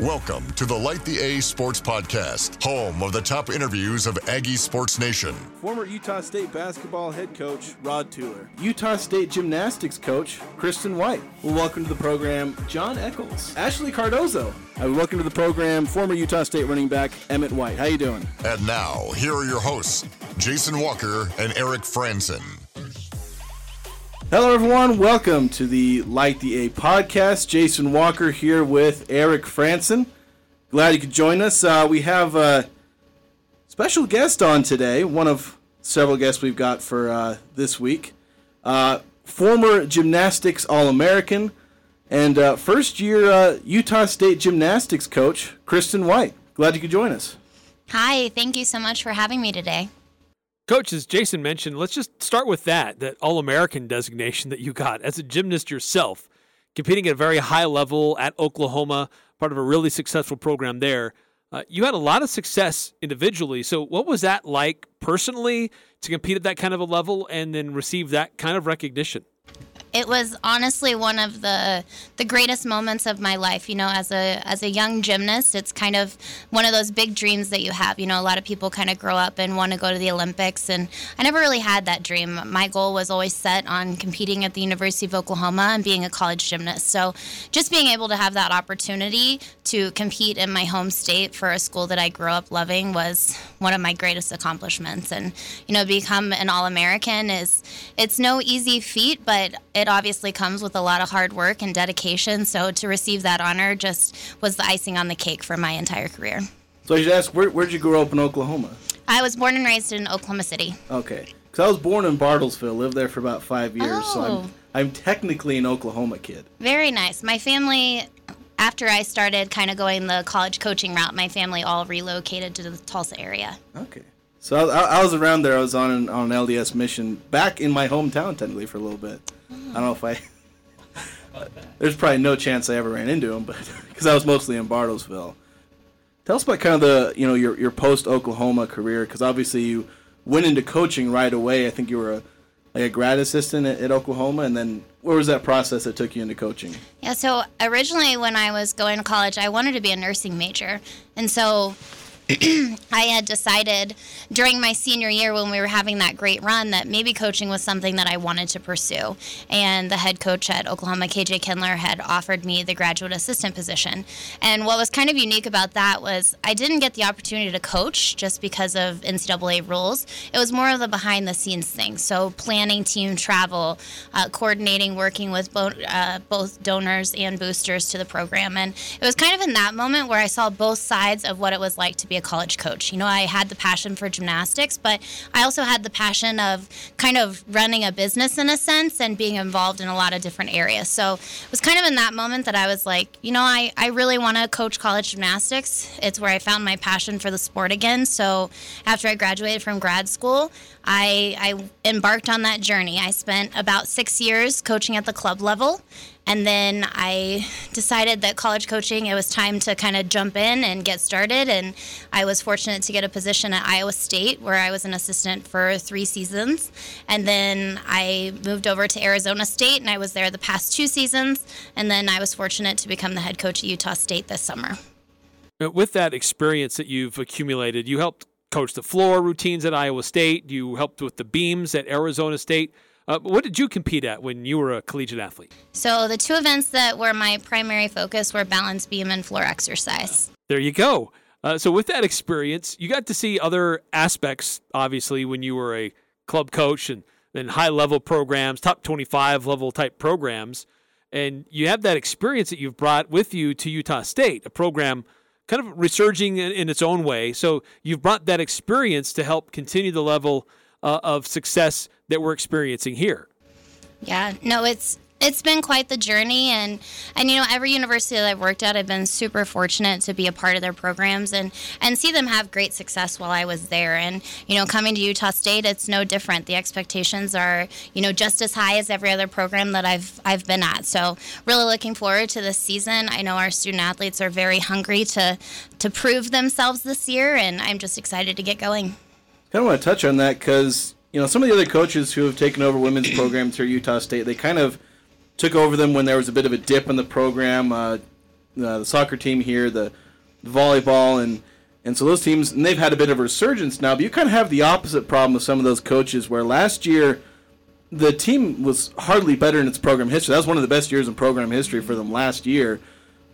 Welcome to the Light the A Sports Podcast, home of the top interviews of Aggie Sports Nation. Former Utah State basketball head coach Rod Tueller. Utah State gymnastics coach Kristin White. Well, welcome to the program, John Eccles. Ashley Cardozo. Uh, welcome to the program, former Utah State running back Emmett White. How you doing? And now, here are your hosts, Jason Walker and Eric Frandsen. Hello, everyone. Welcome to the Light the A podcast. Jason Walker here with Eric Frandsen. Glad you could join us. Uh, we have a special guest on today, one of several guests we've got for uh, this week. Uh, former gymnastics All American and uh, first year uh, Utah State gymnastics coach, Kristin White. Glad you could join us. Hi, thank you so much for having me today. Coach, as Jason mentioned, let's just start with that that All American designation that you got as a gymnast yourself, competing at a very high level at Oklahoma, part of a really successful program there. Uh, you had a lot of success individually. So, what was that like personally to compete at that kind of a level and then receive that kind of recognition? It was honestly one of the the greatest moments of my life. You know, as a as a young gymnast, it's kind of one of those big dreams that you have. You know, a lot of people kind of grow up and want to go to the Olympics, and I never really had that dream. My goal was always set on competing at the University of Oklahoma and being a college gymnast. So, just being able to have that opportunity to compete in my home state for a school that I grew up loving was one of my greatest accomplishments. And you know, become an All American is it's no easy feat, but it obviously comes with a lot of hard work and dedication. So to receive that honor just was the icing on the cake for my entire career. So I should ask, where where did you grow up in Oklahoma? I was born and raised in Oklahoma City. Okay, because I was born in Bartlesville, lived there for about five years, oh. so I'm oh. I'm technically an Oklahoma kid. Very nice. My family after I started kind of going the college coaching route, my family all relocated to the Tulsa area. Okay. So I, I was around there. I was on an, on an LDS mission back in my hometown, technically, for a little bit. I don't know if I. There's probably no chance I ever ran into him, but because I was mostly in Bartlesville. Tell us about kind of the you know your your post Oklahoma career, because obviously you went into coaching right away. I think you were a, like a grad assistant at, at, Oklahoma, and then where was that process that took you into coaching? Yeah, so originally when I was going to college, I wanted to be a nursing major, and so I had decided during my senior year when we were having that great run that maybe coaching was something that I wanted to pursue. And the head coach at Oklahoma, KJ Kindler, had offered me the graduate assistant position. And what was kind of unique about that was I didn't get the opportunity to coach just because of NCAA rules. It was more of the behind the scenes thing. So planning team travel, uh, coordinating, working with bo- uh, both donors and boosters to the program. And it was kind of in that moment where I saw both sides of what it was like to be a college coach. You know, I had the passion for gymnastics, but I also had the passion of kind of running a business in a sense and being involved in a lot of different areas. So it was kind of in that moment that I was like, you know, I, I really want to coach college gymnastics. It's where I found my passion for the sport again. So after I graduated from grad school, I, I embarked on that journey. I spent about six years coaching at the club level. And then I decided that college coaching, it was time to kind of jump in and get started. And I was fortunate to get a position at Iowa State where I was an assistant for three seasons. And then I moved over to Arizona State and I was there the past two seasons. And then I was fortunate to become the head coach at Utah State this summer. With that experience that you've accumulated, you helped coach the floor routines at Iowa State, you helped with the beams at Arizona State. Uh, what did you compete at when you were a collegiate athlete? So the two events that were my primary focus were balance beam and floor exercise. There you go. Uh, so with that experience, you got to see other aspects. Obviously, when you were a club coach and then high level programs, top twenty five level type programs, and you have that experience that you've brought with you to Utah State, a program kind of resurging in, in its own way. So you've brought that experience to help continue the level uh, of success that we're experiencing here. Yeah, no, it's it's been quite the journey. And and you know every university that I've worked at I've been super fortunate to be a part of their programs and and see them have great success while I was there. And you know coming to Utah State it's no different. The expectations are you know just as high as every other program that I've I've been at. So really looking forward to this season. I know our student athletes are very hungry to to prove themselves this year and I'm just excited to get going kind of want to touch on that because you know some of the other coaches who have taken over women's programs here at Utah State, they kind of took over them when there was a bit of a dip in the program. Uh, uh, the soccer team here, the volleyball, and and so those teams, and they've had a bit of a resurgence now. But you kind of have the opposite problem with some of those coaches, where last year the team was hardly better in its program history. That was one of the best years in program history for them last year.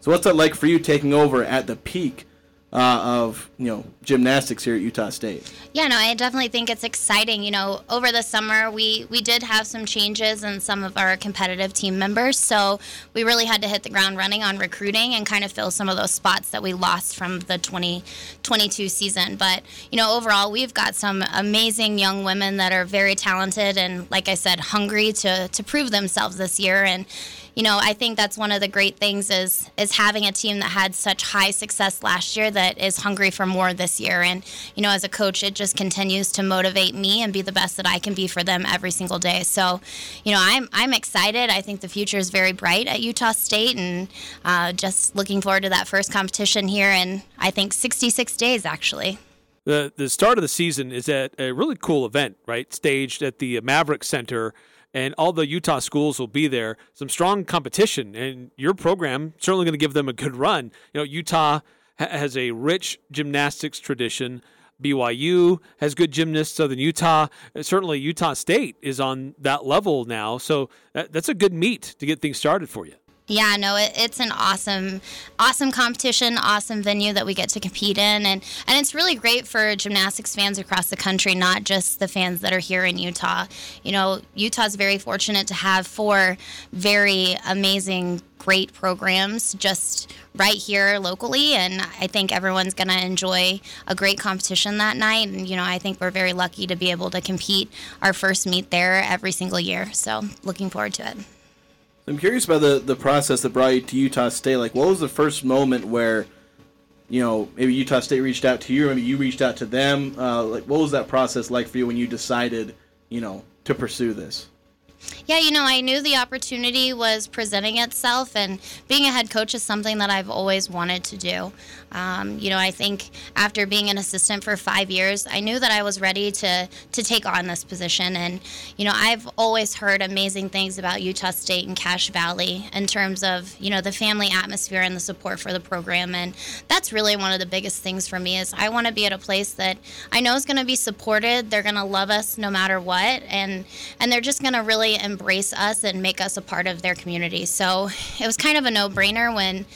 So what's that like for you taking over at the peak uh, of you know gymnastics here at Utah State. Yeah, no, I definitely think it's exciting. You know, over the summer we we did have some changes in some of our competitive team members, so we really had to hit the ground running on recruiting and kind of fill some of those spots that we lost from the 2022 season. But you know, overall, we've got some amazing young women that are very talented and, like I said, hungry to to prove themselves this year and you know, I think that's one of the great things is is having a team that had such high success last year that is hungry for more this year. And you know, as a coach, it just continues to motivate me and be the best that I can be for them every single day. So, you know, I'm I'm excited. I think the future is very bright at Utah State, and uh, just looking forward to that first competition here in I think 66 days actually. The the start of the season is at a really cool event, right? Staged at the Maverik Center and all the Utah schools will be there. Some strong competition, and your program certainly going to give them a good run. You know, Utah ha- has a rich gymnastics tradition. BYU has good gymnasts. Southern Utah, certainly Utah State is on that level now. So that, that's a good meet to get things started for you. Yeah, no, it, it's an awesome, awesome competition, awesome venue that we get to compete in, and and it's really great for gymnastics fans across the country, not just the fans that are here in Utah. You know, Utah's very fortunate to have four very amazing, great programs just right here locally, and I think everyone's going to enjoy a great competition that night. And you know, I think we're very lucky to be able to compete our first meet there every single year. So, looking forward to it. I'm curious about the the process that brought you to Utah State. Like, what was the first moment where, you know, maybe Utah State reached out to you, or maybe you reached out to them? Uh, like, what was that process like for you when you decided, you know, to pursue this? Yeah, you know, I knew the opportunity was presenting itself, and being a head coach is something that I've always wanted to do. Um, you know, I think after being an assistant for five years, I knew that I was ready to to take on this position. And you know, I've always heard amazing things about Utah State and Cache Valley in terms of you know the family atmosphere and the support for the program. And that's really one of the biggest things for me is I want to be at a place that I know is going to be supported. They're going to love us no matter what, and and they're just going to really embrace us and make us a part of their community. So it was kind of a no brainer when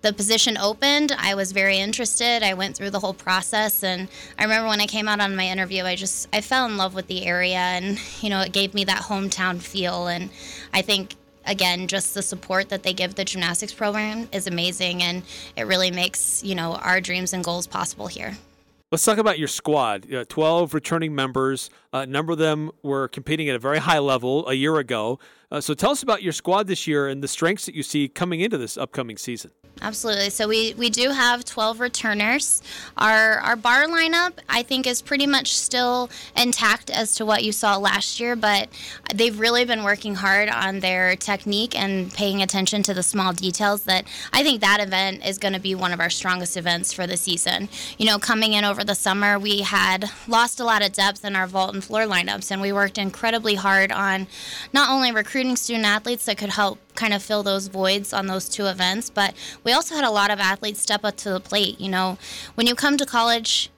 the position opened, I was very interested. I went through the whole process and I remember when I came out on my interview, I just I fell in love with the area and you know, it gave me that hometown feel and I think again, just the support that they give the gymnastics program is amazing and it really makes, you know, our dreams and goals possible here. Let's talk about your squad. Uh, 12 returning members. Uh, a number of them were competing at a very high level a year ago. Uh, so tell us about your squad this year and the strengths that you see coming into this upcoming season. Absolutely. So we, we do have 12 returners. Our our bar lineup I think is pretty much still intact as to what you saw last year, but they've really been working hard on their technique and paying attention to the small details that I think that event is going to be one of our strongest events for the season. You know, coming in over the summer, we had lost a lot of depth in our vault and floor lineups and we worked incredibly hard on not only recruiting student athletes that could help kind of fill those voids on those two events. But we also had a lot of athletes step up to the plate. You know, when you come to college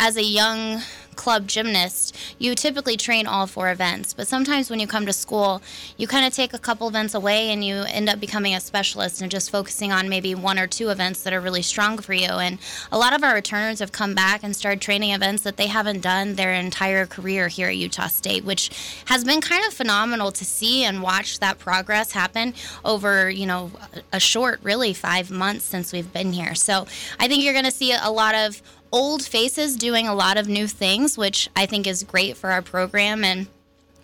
as a young club gymnast, you typically train all four events. But sometimes when you come to school, you kind of take a couple events away and you end up becoming a specialist and just focusing on maybe one or two events that are really strong for you. And a lot of our returners have come back and started training events that they haven't done their entire career here at Utah State, which has been kind of phenomenal to see and watch that progress happen over, you know, a short, really five months since we've been here. So I think you're going to see a lot of old faces doing a lot of new things, which I think is great for our program. And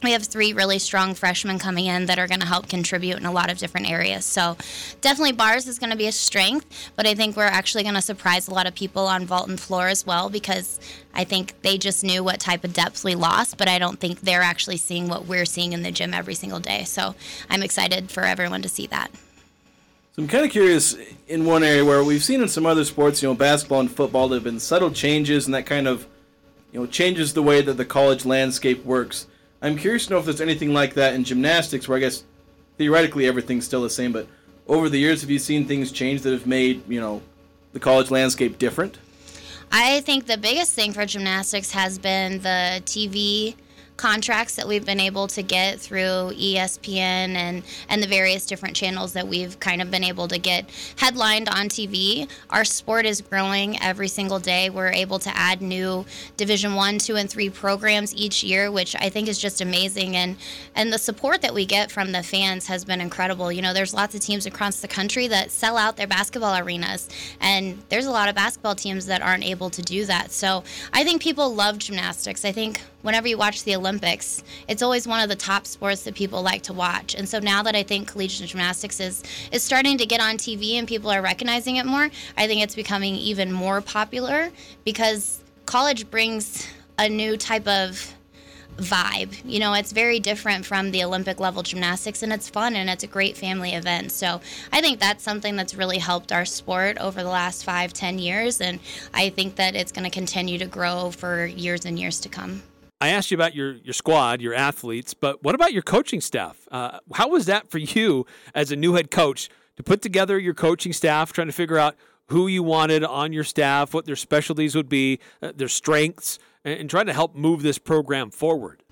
we have three really strong freshmen coming in that are going to help contribute in a lot of different areas. So, definitely bars is going to be a strength, but I think we're actually going to surprise a lot of people on vault and floor as well because I think they just knew what type of depth we lost, but I don't think they're actually seeing what we're seeing in the gym every single day. So, I'm excited for everyone to see that. So I'm kind of curious in one area where we've seen in some other sports, you know, basketball and football, there have been subtle changes, and that kind of, you know, changes the way that the college landscape works. I'm curious to know if there's anything like that in gymnastics, where I guess theoretically everything's still the same, but over the years, have you seen things change that have made you know the college landscape different? I think the biggest thing for gymnastics has been the TV contracts that we've been able to get through ESPN and and the various different channels that we've kind of been able to get headlined on TV. Our sport is growing every single day. We're able to add new Division 1, 2 and 3 programs each year, which I think is just amazing and and the support that we get from the fans has been incredible. You know, there's lots of teams across the country that sell out their basketball arenas and there's a lot of basketball teams that aren't able to do that. So, I think people love gymnastics. I think whenever you watch the Olympics, it's always one of the top sports that people like to watch. And so now that I think collegiate gymnastics is is starting to get on TV and people are recognizing it more, I think it's becoming even more popular because college brings a new type of vibe. You know, it's very different from the Olympic level gymnastics and it's fun and it's a great family event. So I think that's something that's really helped our sport over the last five, ten years. And I think that it's going to continue to grow for years and years to come. I asked you about your, your squad, your athletes, but what about your coaching staff? Uh, how was that for you as a new head coach to put together your coaching staff, trying to figure out who you wanted on your staff, what their specialties would be, uh, their strengths, and, and trying to help move this program forward?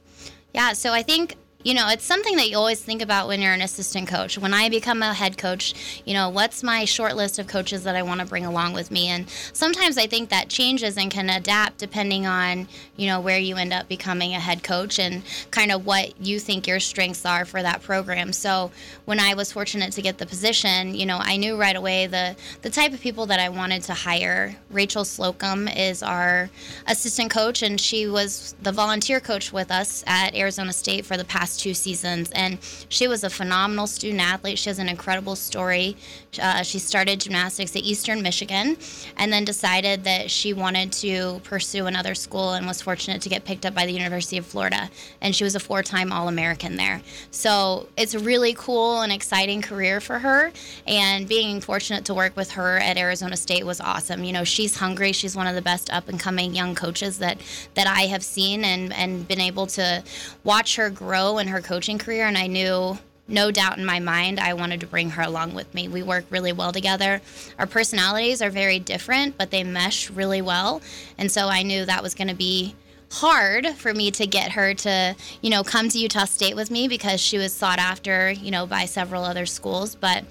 Yeah, so I think you know, it's something that you always think about when you're an assistant coach. When I become a head coach, you know, what's my short list of coaches that I want to bring along with me? And sometimes I think that changes and can adapt depending on, you know, where you end up becoming a head coach and kind of what you think your strengths are for that program. So when I was fortunate to get the position, you know, I knew right away the, the type of people that I wanted to hire. Rachel Slocum is our assistant coach, and she was the volunteer coach with us at Arizona State for the past two seasons. And she was a phenomenal student athlete. She has an incredible story. Uh, she started gymnastics at Eastern Michigan and then decided that she wanted to pursue another school and was fortunate to get picked up by the University of Florida. And she was a four time All American there. So it's a really cool and exciting career for her. And being fortunate to work with her at Arizona State was awesome. You know, she's hungry. She's one of the best up and coming young coaches that, that I have seen and, and been able to watch her grow in her coaching career. And I knew no doubt in my mind I wanted to bring her along with me. We work really well together. Our personalities are very different, but they mesh really well. And so I knew that was going to be hard for me to get her to, you know, come to Utah State with me because she was sought after, you know, by several other schools, but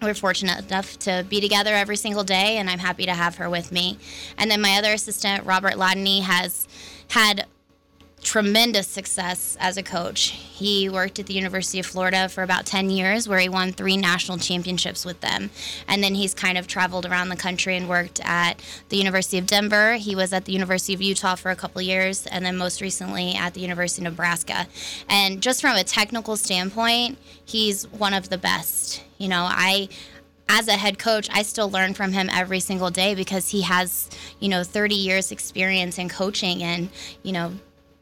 we're fortunate enough to be together every single day and I'm happy to have her with me. And then my other assistant, Robert Ladney, has had tremendous success as a coach. He worked at the University of Florida for about 10 years, where he won three national championships with them. And then he's kind of traveled around the country and worked at the University of Denver. He was at the University of Utah for a couple years, and then most recently at the University of Nebraska. And just from a technical standpoint, he's one of the best. You know, I as a head coach, I still learn from him every single day because he has, you know, 30 years experience in coaching and, you know,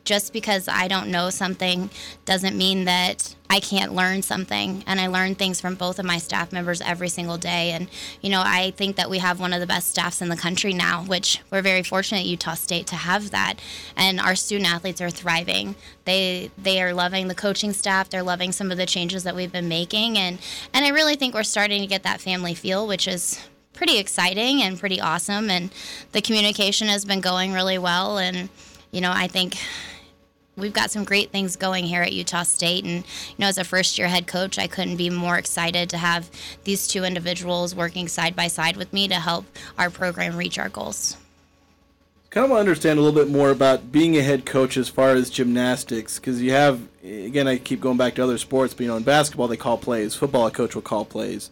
just because I don't know something doesn't mean that I can't learn something. And I learn things from both of my staff members every single day. And, you know, I think that we have one of the best staffs in the country now, which we're very fortunate at Utah State to have that. And our student athletes are thriving. They they are loving the coaching staff. They're loving some of the changes that we've been making. And and I really think we're starting to get that family feel, which is pretty exciting and pretty awesome. And the communication has been going really well. And, you know, I think we've got some great things going here at Utah State. And, you know, as a first year head coach, I couldn't be more excited to have these two individuals working side by side with me to help our program reach our goals. Kind of to understand a little bit more about being a head coach as far as gymnastics, because you have, again, I keep going back to other sports, but, you know, in basketball, they call plays. Football, a coach will call plays.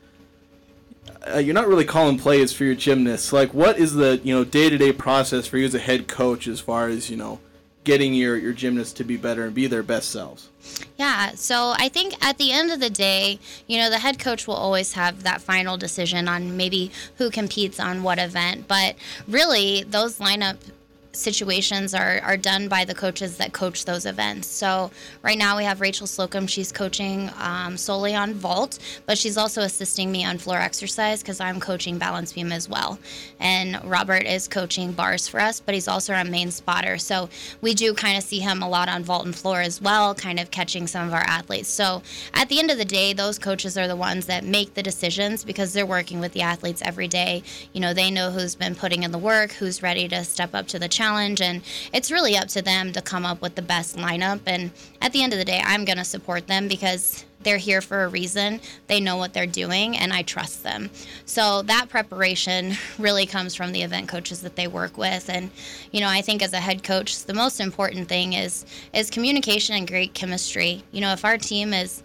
Uh, you're not really calling plays for your gymnasts. Like, what is the, you know, day-to-day process for you as a head coach as far as, you know, getting your, your gymnasts to be better and be their best selves? Yeah, so I think at the end of the day, you know, the head coach will always have that final decision on maybe who competes on what event, but really those lineup situations are, are done by the coaches that coach those events. So right now we have Rachel Slocum. She's coaching um, solely on vault, but she's also assisting me on floor exercise because I'm coaching balance beam as well. And Robert is coaching bars for us, but he's also our main spotter. So we do kind of see him a lot on vault and floor as well, kind of catching some of our athletes. So at the end of the day, those coaches are the ones that make the decisions because they're working with the athletes every day. You know, they know who's been putting in the work, who's ready to step up to the challenge challenge and it's really up to them to come up with the best lineup and at the end of the day I'm going to support them because they're here for a reason. They know what they're doing, and I trust them. So that preparation really comes from the event coaches that they work with. And you know, I think as a head coach, the most important thing is is communication and great chemistry. You know, if our team is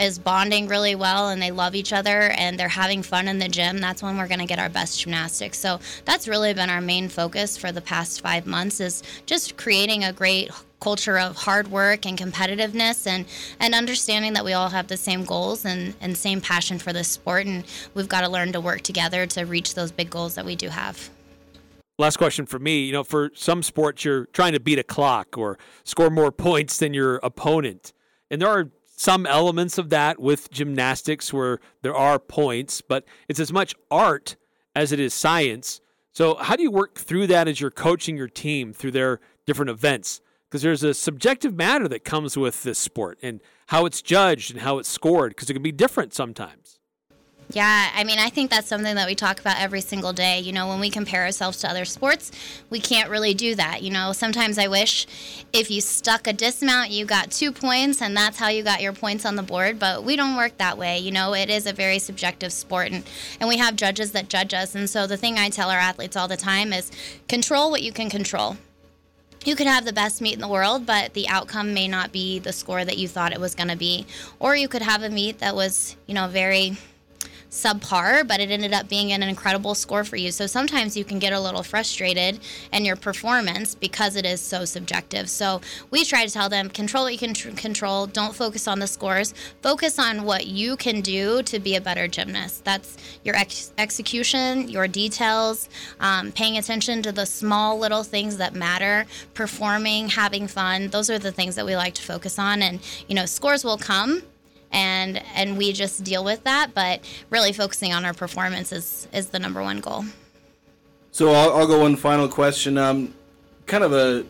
is bonding really well and they love each other and they're having fun in the gym, that's when we're going to get our best gymnastics. So that's really been our main focus for the past five months is just creating a great culture of hard work and competitiveness and, and understanding that we all have the same goals and, and same passion for the sport and we've got to learn to work together to reach those big goals that we do have. Last question for me. You know, for some sports, you're trying to beat a clock or score more points than your opponent. And there are some elements of that with gymnastics where there are points, but it's as much art as it is science. So, how do you work through that as you're coaching your team through their different events? Because there's a subjective matter that comes with this sport and how it's judged and how it's scored, because it can be different sometimes. Yeah, I mean, I think that's something that we talk about every single day. You know, when we compare ourselves to other sports, we can't really do that. You know, sometimes I wish if you stuck a dismount, you got two points, and that's how you got your points on the board. But we don't work that way. You know, it is a very subjective sport, and, and we have judges that judge us. And so the thing I tell our athletes all the time is control what you can control you could have the best meet in the world, but the outcome may not be the score that you thought it was going to be. Or you could have a meet that was, you know, very subpar, but it ended up being an incredible score for you. So sometimes you can get a little frustrated in your performance because it is so subjective. So we try to tell them control what you can tr- control, don't focus on the scores, focus on what you can do to be a better gymnast. That's your ex- execution, your details, um, paying attention to the small little things that matter, performing, having fun. Those are the things that we like to focus on. And, you know, scores will come and and we just deal with that. But really focusing on our performance is is the number one goal. So I'll, I'll go one final question. Um, kind of a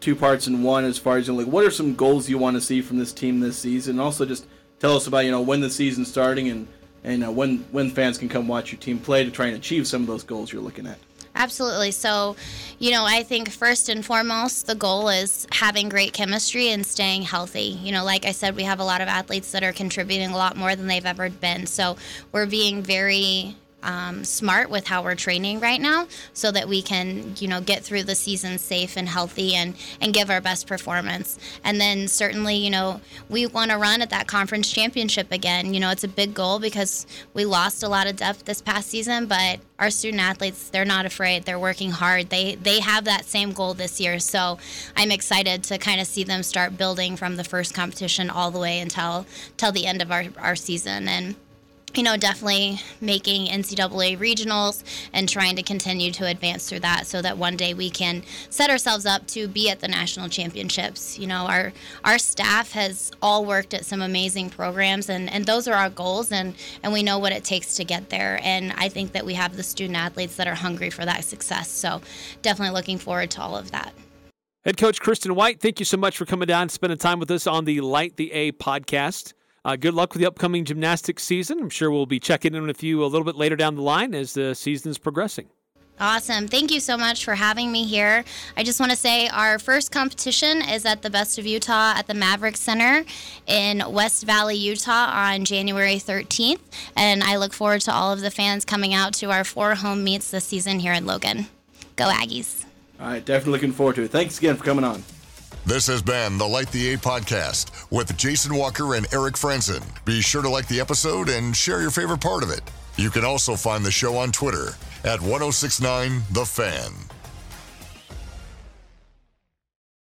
two parts in one as far as you know, like what are some goals you want to see from this team this season? And also just tell us about you know when the season's starting and and uh, when when fans can come watch your team play to try and achieve some of those goals you're looking at. Absolutely. So, you know, I think first and foremost, the goal is having great chemistry and staying healthy. You know, like I said, we have a lot of athletes that are contributing a lot more than they've ever been. So, we're being very um, smart with how we're training right now so that we can you know get through the season safe and healthy and and give our best performance. And then certainly you know we want to run at that conference championship again. You know it's a big goal because we lost a lot of depth this past season but our student athletes they're not afraid. They're working hard. They they have that same goal this year. So i'm excited to kind of see them start building from the first competition all the way until till the end of our, our season. And you know, definitely making NCAA regionals and trying to continue to advance through that so that one day we can set ourselves up to be at the national championships. You know, our our staff has all worked at some amazing programs and, and those are our goals and, and we know what it takes to get there. And I think that we have the student athletes that are hungry for that success. So definitely looking forward to all of that. Head coach Kristin White, thank you so much for coming down and spending time with us on the Light the A podcast. Uh, good luck with the upcoming gymnastics season. I'm sure we'll be checking in with you a little bit later down the line as the season is progressing. Awesome. Thank you so much for having me here. I just want to say our first competition is at the Best of Utah at the Maverik Center in West Valley, Utah on January 13th. And I look forward to all of the fans coming out to our four home meets this season here in Logan. Go Aggies. All right, definitely looking forward to it. Thanks again for coming on. This has been the Light the A podcast with Jason Walker and Eric Frandsen. Be sure to like the episode and share your favorite part of it. You can also find the show on Twitter at 1069 The Fan.